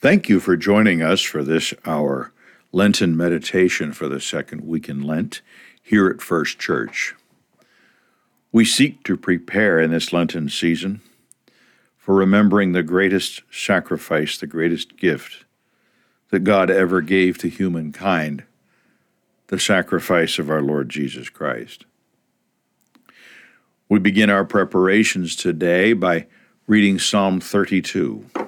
Thank you for joining us for this our Lenten meditation for the second week in Lent here at First Church. We seek to prepare in this Lenten season for remembering the greatest sacrifice, the greatest gift that God ever gave to humankind, the sacrifice of our Lord Jesus Christ. We begin our preparations today by reading Psalm 32.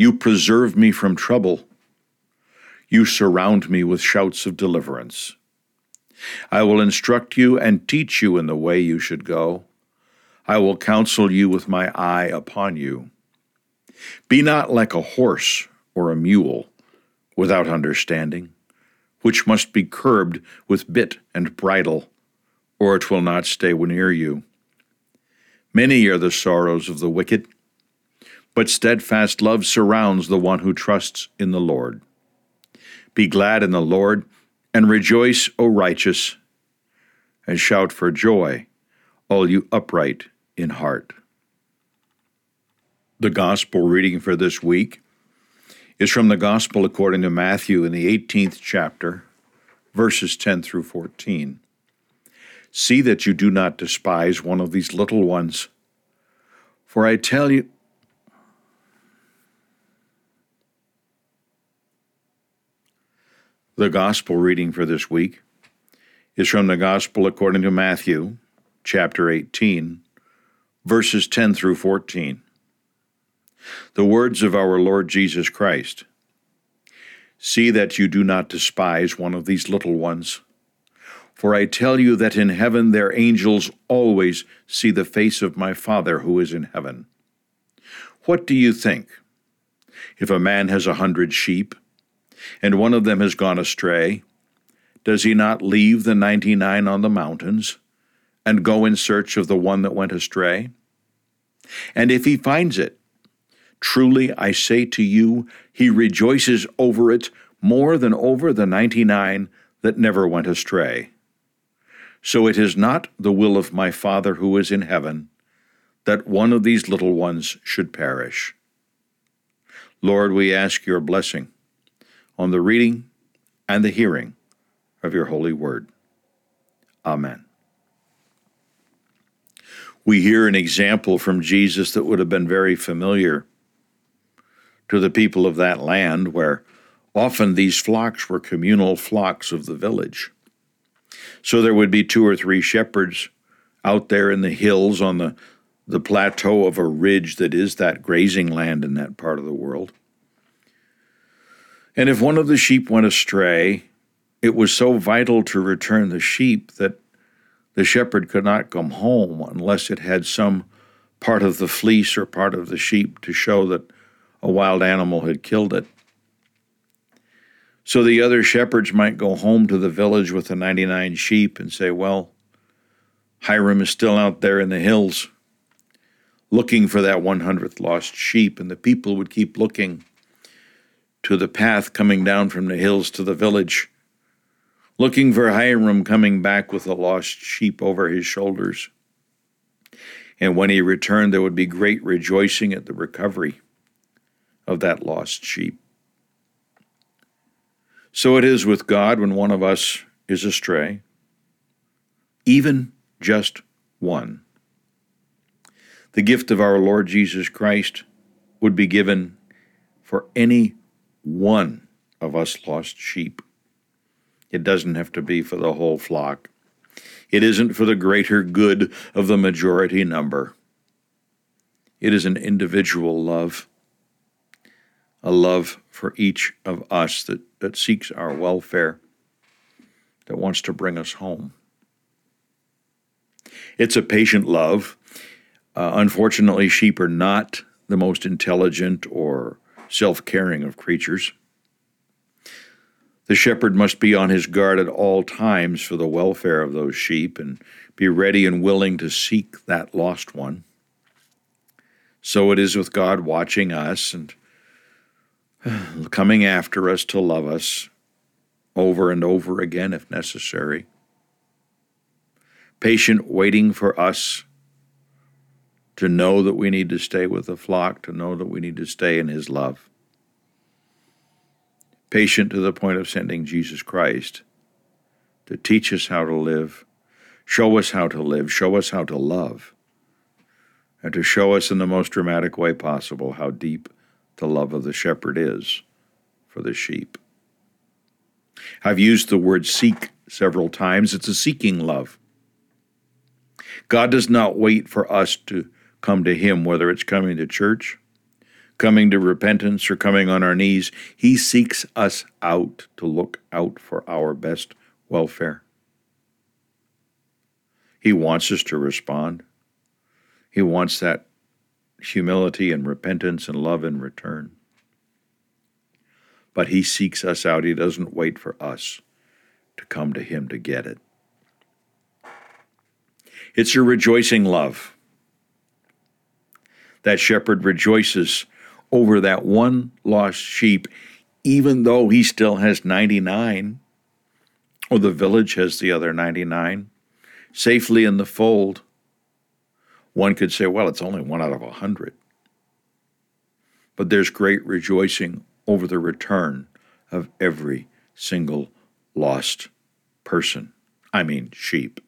you preserve me from trouble. You surround me with shouts of deliverance. I will instruct you and teach you in the way you should go. I will counsel you with my eye upon you. Be not like a horse or a mule without understanding, which must be curbed with bit and bridle, or it will not stay near you. Many are the sorrows of the wicked but steadfast love surrounds the one who trusts in the Lord. Be glad in the Lord, and rejoice, O righteous, and shout for joy, all you upright in heart. The Gospel reading for this week is from the Gospel according to Matthew in the 18th chapter, verses 10 through 14. See that you do not despise one of these little ones. For I tell you, The gospel reading for this week is from the gospel according to Matthew, chapter 18, verses 10 through 14. The words of our Lord Jesus Christ See that you do not despise one of these little ones. For I tell you that in heaven their angels always see the face of my Father who is in heaven. What do you think? If a man has a hundred sheep, and one of them has gone astray, does he not leave the ninety nine on the mountains and go in search of the one that went astray? And if he finds it, truly I say to you, he rejoices over it more than over the ninety nine that never went astray. So it is not the will of my Father who is in heaven that one of these little ones should perish. Lord, we ask your blessing on the reading and the hearing of your holy word. Amen. We hear an example from Jesus that would have been very familiar to the people of that land, where often these flocks were communal flocks of the village. So there would be two or three shepherds out there in the hills on the, the plateau of a ridge that is that grazing land in that part of the world. And if one of the sheep went astray, it was so vital to return the sheep that the shepherd could not come home unless it had some part of the fleece or part of the sheep to show that a wild animal had killed it. So the other shepherds might go home to the village with the 99 sheep and say, Well, Hiram is still out there in the hills looking for that 100th lost sheep, and the people would keep looking to the path coming down from the hills to the village, looking for Hiram coming back with a lost sheep over his shoulders. And when he returned, there would be great rejoicing at the recovery of that lost sheep. So it is with God when one of us is astray, even just one. The gift of our Lord Jesus Christ would be given for any one of us lost sheep. It doesn't have to be for the whole flock. It isn't for the greater good of the majority number. It is an individual love, a love for each of us that, that seeks our welfare, that wants to bring us home. It's a patient love. Uh, unfortunately, sheep are not the most intelligent or self caring of creatures. The shepherd must be on his guard at all times for the welfare of those sheep and be ready and willing to seek that lost one. So it is with God watching us and coming after us to love us over and over again if necessary. Patient waiting for us to know that we need to stay with the flock, to know that we need to stay in His love patient to the point of sending Jesus Christ to teach us how to live, show us how to live, show us how to love, and to show us in the most dramatic way possible how deep the love of the shepherd is for the sheep. I've used the word seek several times. It's a seeking love. God does not wait for us to come to Him, whether it's coming to church coming to repentance or coming on our knees. He seeks us out to look out for our best welfare. He wants us to respond. He wants that humility and repentance and love in return. But He seeks us out. He doesn't wait for us to come to Him to get it. It's a rejoicing love. That shepherd rejoices over that one lost sheep, even though he still has 99, or the village has the other 99, safely in the fold. One could say, well, it's only one out of a hundred. But there's great rejoicing over the return of every single lost person. I mean, sheep.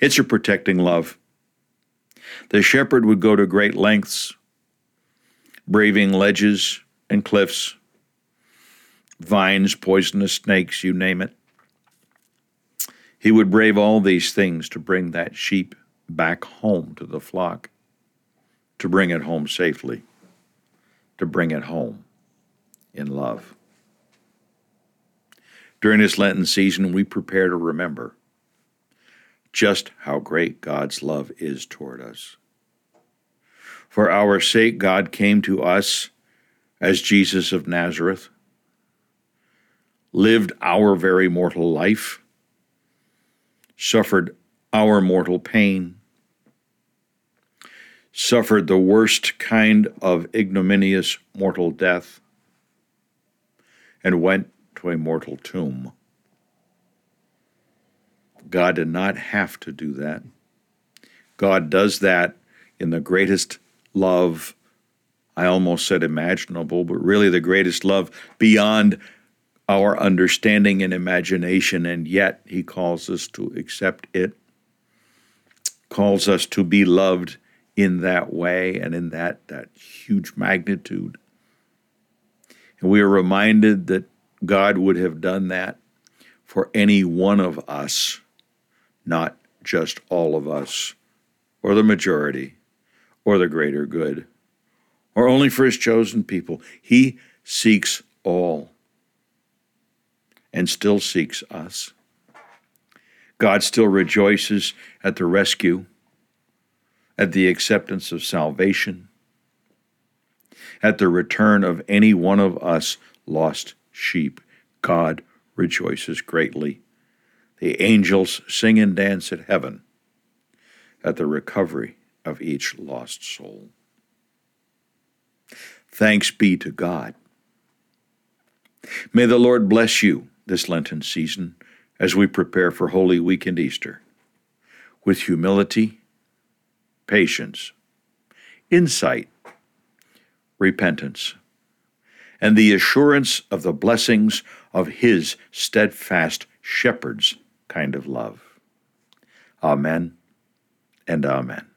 It's a protecting love. The shepherd would go to great lengths braving ledges and cliffs, vines, poisonous snakes, you name it. He would brave all these things to bring that sheep back home to the flock, to bring it home safely, to bring it home in love. During this Lenten season, we prepare to remember just how great God's love is toward us. For our sake, God came to us as Jesus of Nazareth, lived our very mortal life, suffered our mortal pain, suffered the worst kind of ignominious mortal death, and went to a mortal tomb. God did not have to do that. God does that in the greatest love, I almost said imaginable, but really the greatest love beyond our understanding and imagination, and yet He calls us to accept it, calls us to be loved in that way and in that, that huge magnitude. And we are reminded that God would have done that for any one of us, not just all of us or the majority or the greater good, or only for his chosen people. He seeks all and still seeks us. God still rejoices at the rescue, at the acceptance of salvation, at the return of any one of us lost sheep. God rejoices greatly. The angels sing and dance at heaven at the recovery of each lost soul. Thanks be to God. May the Lord bless you this Lenten season as we prepare for Holy Week and Easter with humility, patience, insight, repentance, and the assurance of the blessings of His steadfast shepherd's kind of love. Amen and Amen.